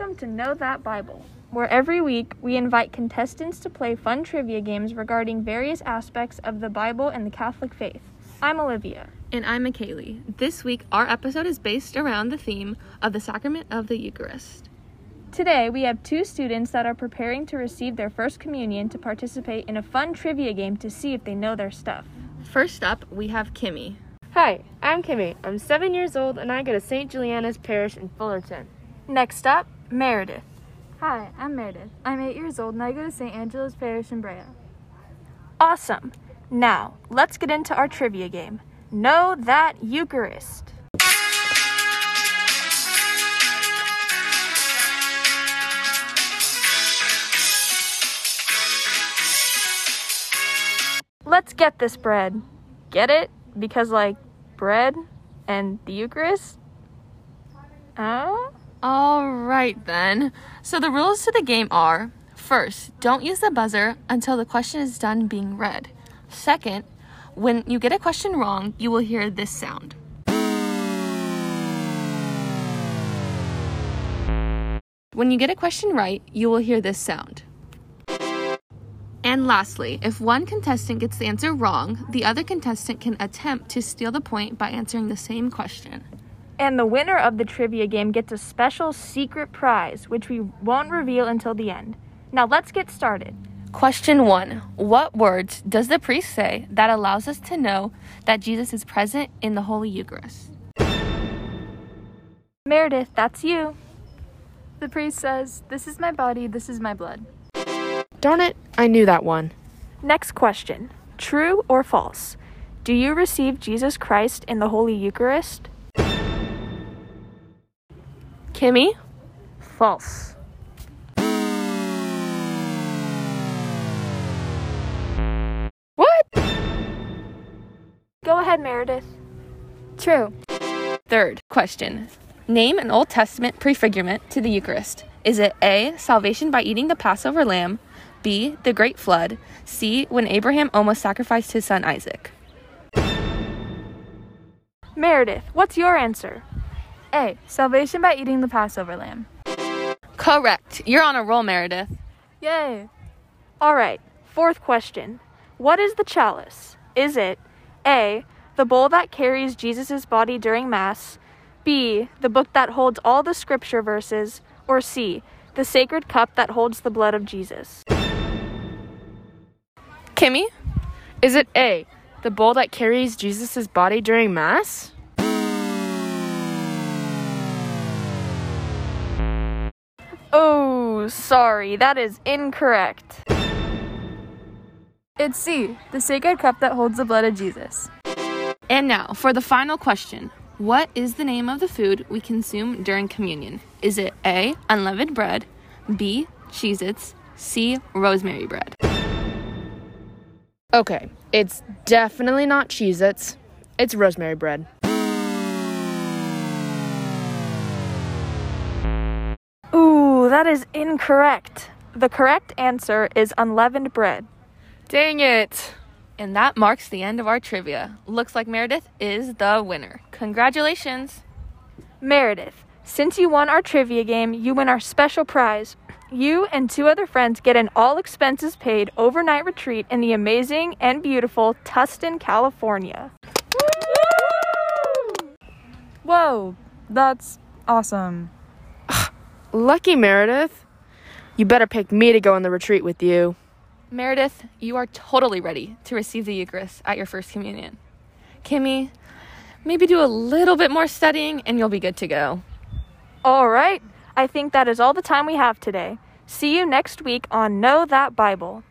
Welcome to Know That Bible, where every week we invite contestants to play fun trivia games regarding various aspects of the Bible and the Catholic faith. I'm Olivia. And I'm McKaylee. This week, our episode is based around the theme of the sacrament of the Eucharist. Today, we have two students that are preparing to receive their first communion to participate in a fun trivia game to see if they know their stuff. First up, we have Kimmy. Hi, I'm Kimmy. I'm seven years old and I go to St. Juliana's Parish in Fullerton. Next up, Meredith. Hi, I'm Meredith. I'm eight years old and I go to St. Angela's Parish in Brea. Awesome. Now, let's get into our trivia game. Know that Eucharist. Let's get this bread. Get it? Because, like, bread and the Eucharist? Oh? All right, then. So, the rules to the game are first, don't use the buzzer until the question is done being read. Second, when you get a question wrong, you will hear this sound. When you get a question right, you will hear this sound. And lastly, if one contestant gets the answer wrong, the other contestant can attempt to steal the point by answering the same question. And the winner of the trivia game gets a special secret prize, which we won't reveal until the end. Now let's get started. Question one What words does the priest say that allows us to know that Jesus is present in the Holy Eucharist? Meredith, that's you. The priest says, This is my body, this is my blood. Darn it, I knew that one. Next question True or false? Do you receive Jesus Christ in the Holy Eucharist? Kimmy? False. What? Go ahead, Meredith. True. Third question Name an Old Testament prefigurement to the Eucharist. Is it A, salvation by eating the Passover lamb? B, the Great Flood? C, when Abraham almost sacrificed his son Isaac? Meredith, what's your answer? A. Salvation by eating the Passover lamb. Correct. You're on a roll, Meredith. Yay! All right, fourth question. What is the chalice? Is it A, the bowl that carries Jesus' body during Mass? B, the book that holds all the scripture verses? Or C, the sacred cup that holds the blood of Jesus? Kimmy? Is it A, the bowl that carries Jesus' body during Mass? Oh, sorry, that is incorrect. It's C. The sacred cup that holds the blood of Jesus. And now, for the final question What is the name of the food we consume during communion? Is it A, unleavened bread, B, Cheez Its, C, rosemary bread? Okay, it's definitely not Cheez Its. It's rosemary bread. That is incorrect. The correct answer is unleavened bread. Dang it! And that marks the end of our trivia. Looks like Meredith is the winner. Congratulations! Meredith, since you won our trivia game, you win our special prize. You and two other friends get an all expenses paid overnight retreat in the amazing and beautiful Tustin, California. Whoa, that's awesome. Lucky Meredith. You better pick me to go on the retreat with you. Meredith, you are totally ready to receive the Eucharist at your first communion. Kimmy, maybe do a little bit more studying and you'll be good to go. All right, I think that is all the time we have today. See you next week on Know That Bible.